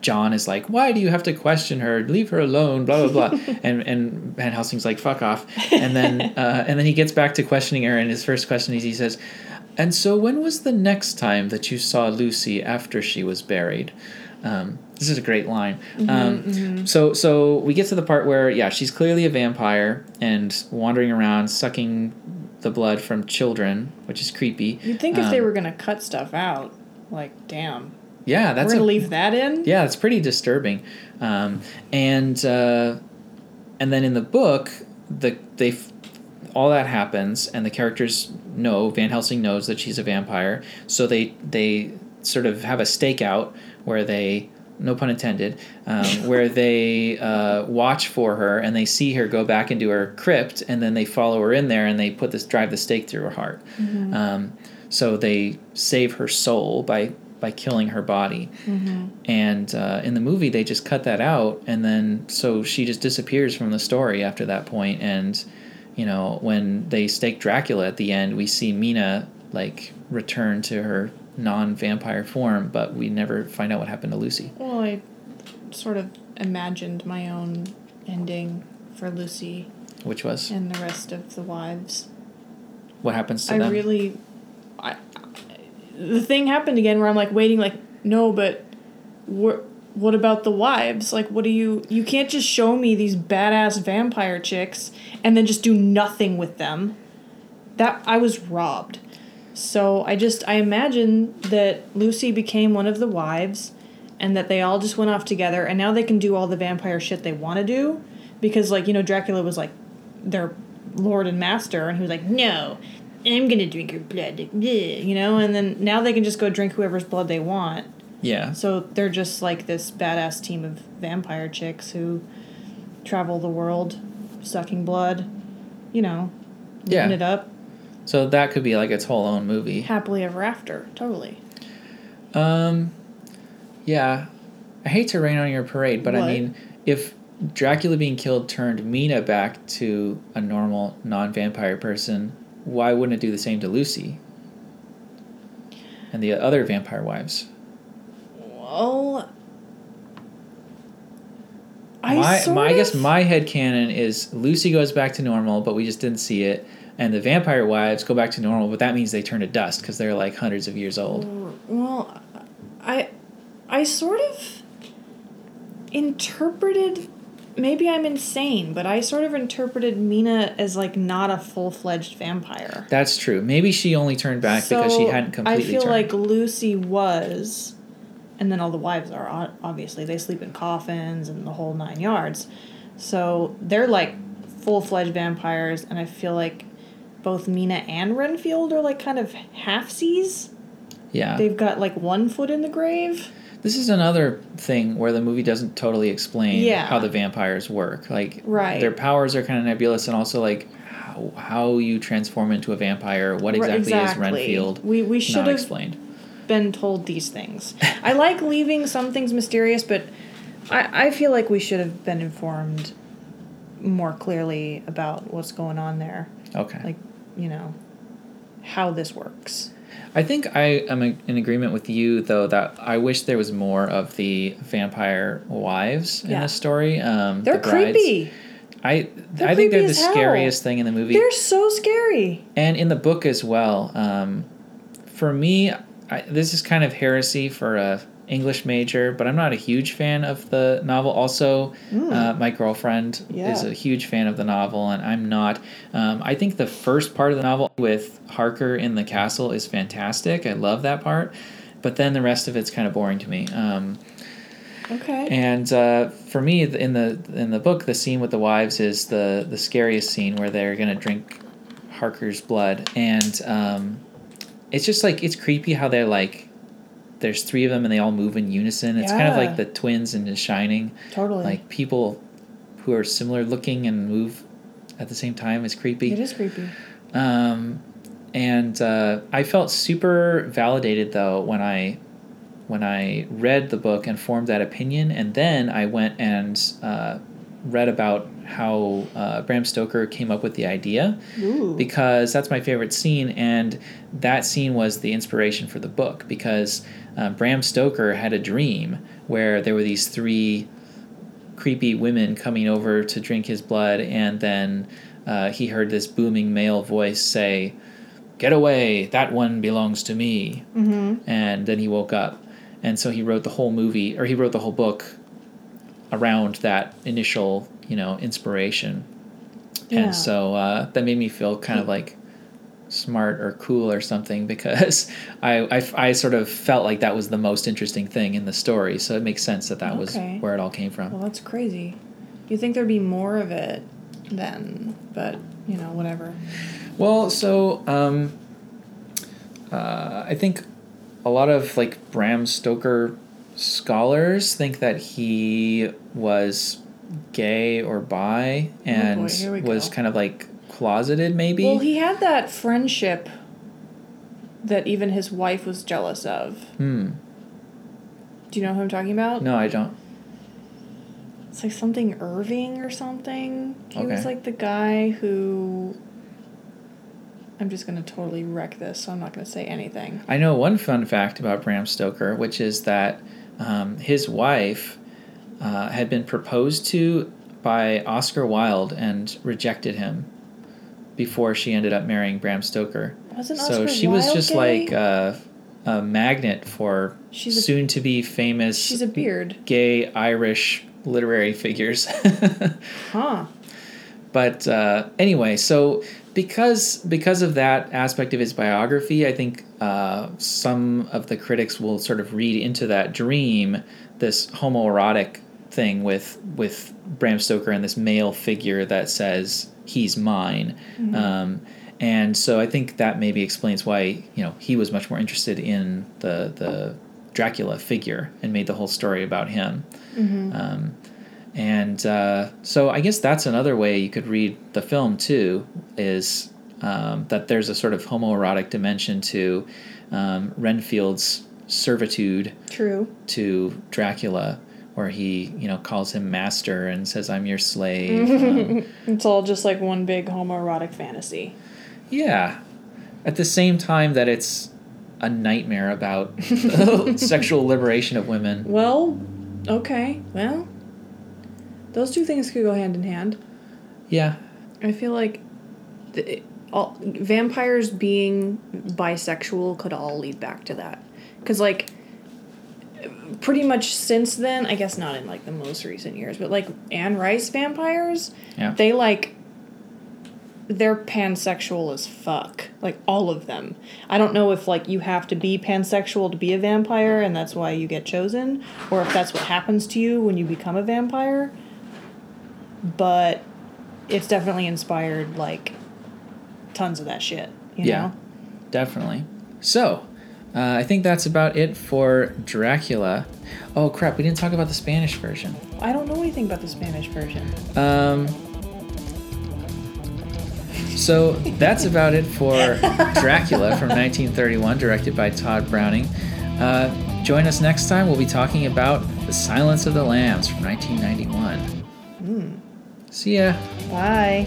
John is like, "Why do you have to question her? Leave her alone." Blah blah blah. and and Van Helsing's like, "Fuck off." And then uh, and then he gets back to questioning her, and his first question is he says, "And so when was the next time that you saw Lucy after she was buried?" Um, this is a great line. um, So so we get to the part where yeah, she's clearly a vampire and wandering around sucking the blood from children, which is creepy. You'd think if they Um, were gonna cut stuff out, like damn, yeah, that's we're gonna a, leave that in. Yeah, it's pretty disturbing, um, and uh, and then in the book, the they all that happens, and the characters know Van Helsing knows that she's a vampire, so they they sort of have a stakeout where they no pun intended, um, where they uh, watch for her and they see her go back into her crypt, and then they follow her in there and they put this drive the stake through her heart. Um, so they save her soul by by killing her body. And uh, in the movie, they just cut that out, and then so she just disappears from the story after that point. And you know, when they stake Dracula at the end, we see Mina like return to her non-vampire form, but we never find out what happened to Lucy. Well, I sort of imagined my own ending for Lucy Which was and the rest of the wives. what happens to I them. really, I, I- the thing happened again where I'm like waiting, like no, but what what about the wives? Like, what do you? You can't just show me these badass vampire chicks and then just do nothing with them. That I was robbed. So I just I imagine that Lucy became one of the wives, and that they all just went off together, and now they can do all the vampire shit they want to do, because like you know Dracula was like their lord and master, and he was like no, I'm gonna drink your blood, you know, and then now they can just go drink whoever's blood they want. yeah, So they're just like this badass team of vampire chicks who travel the world, sucking blood, you know, Yeah. it up, so that could be like its whole own movie. happily ever after. Totally. Um, yeah, I hate to rain on your parade, but I mean, if Dracula being killed turned Mina back to a normal non-vampire person, why wouldn't it do the same to Lucy and the other vampire wives? Well, I my, my I guess my head canon is Lucy goes back to normal, but we just didn't see it. And the vampire wives go back to normal, but that means they turn to dust because they're like hundreds of years old. Mm, well, I, I sort of interpreted. Maybe I'm insane, but I sort of interpreted Mina as like not a full fledged vampire. That's true. Maybe she only turned back because she hadn't completely I feel turned. like Lucy was, and then all the wives are obviously they sleep in coffins and the whole nine yards, so they're like full fledged vampires, and I feel like both Mina and Renfield are like kind of halfsies. Yeah. They've got like one foot in the grave. This is another thing where the movie doesn't totally explain Yeah. how the vampires work. Like, Right. their powers are kind of nebulous, and also like how, how you transform into a vampire. What Right, exactly, is Renfield? We we should have explained. been told these things. I like leaving some things mysterious, but I, I feel like we should have been informed more clearly about what's going on there. Okay. Like, you know, how this works. I think I am in agreement with you though that I wish there was more of the vampire wives in Yeah. the story. Um, They're the creepy. I They're I think they're the scariest thing in the movie, They're so scary. and in the book as well. Um, for me, I, this is kind of heresy for a English major, but I'm not a huge fan of the novel. Also, uh, my girlfriend is Hmm. A huge fan of the novel, and I'm not. Um, I think the first part of the novel with Harker in the castle is fantastic. I love that part, but then the rest of it's kind of boring to me. Um, Okay. and uh, for me, in the in the book, the scene with the wives is the the scariest scene where they're gonna drink Harker's blood, and um, it's just like it's creepy how they're like. There's three of them and they all move in unison. It's kind of like the twins in The Shining, totally. like people who are similar looking and move at the same time. is creepy. it is creepy. Um, and uh, I felt super validated though when I when I read the book and formed that opinion, and then I went and uh, read about how uh, Bram Stoker came up with the idea Ooh. because that's my favorite scene, and that scene was the inspiration for the book because uh, Bram Stoker had a dream where there were these three creepy women coming over to drink his blood, and then uh, he heard this booming male voice say, "Get away! That one belongs to me." mm-hmm. And then he woke up, and so he wrote the whole movie, or he wrote the whole book around that initial, you know, inspiration. Yeah. And so uh, that made me feel kind of like smart or cool or something because I, I, I sort of felt like that was the most interesting thing in the story. So it makes sense that that was where it all came from. Well, that's crazy. You think there'd be more of it then, but you know, whatever. Well, so um, uh, I think a lot of like Bram Stoker scholars think that he was gay or bi and Oh, boy, was go. kind of like closeted, maybe. Well, he had that friendship that even his wife was jealous of. hmm. Do you know who I'm talking about? No, I don't. It's like something Irving or something. He was like the guy who. I'm just gonna totally wreck this, so I'm not gonna say anything. I know one fun fact about Bram Stoker, which is that um, his wife uh, had been proposed to by Oscar Wilde and rejected him before she ended up marrying Bram Stoker. Wasn't so Oscar she was just gay? like a, a magnet for She's soon to be famous She's a beard, gay Irish literary figures. huh? But uh, anyway, so because because of that aspect of his biography, I think uh, some of the critics will sort of read into that dream this homoerotic thing with with Bram Stoker and this male figure that says he's mine. Um, and so I think that maybe explains why you know he was much more interested in the the Dracula figure and made the whole story about him. Um, and uh, so I guess that's another way you could read the film too, is um, that there's a sort of homoerotic dimension to um, Renfield's servitude True. to Dracula, where he you know calls him master and says I'm your slave. Um, It's all just like one big homoerotic fantasy. yeah, at the same time that it's a nightmare about sexual liberation of women. Well, okay. Well, those two things could go hand in hand. Yeah, I feel like the, all, vampires being bisexual could all lead back to that. Because, like, pretty much since then, I guess not in, like, the most recent years, but, like, Anne Rice vampires, yeah. they, like, they're pansexual as fuck. Like, all of them. I don't know if, like, you have to be pansexual to be a vampire and that's why you get chosen, or if that's what happens to you when you become a vampire. But it's definitely inspired, like, tons of that shit. You Yeah. know? Definitely. So, uh, I think that's about it for Dracula. Oh crap! We didn't talk about the Spanish version. I don't know anything about the Spanish version. Um, so that's about it for Dracula from 1931, directed by Tod Browning. Uh, join us next time. We'll be talking about The Silence of the Lambs from 1991. See ya. Bye.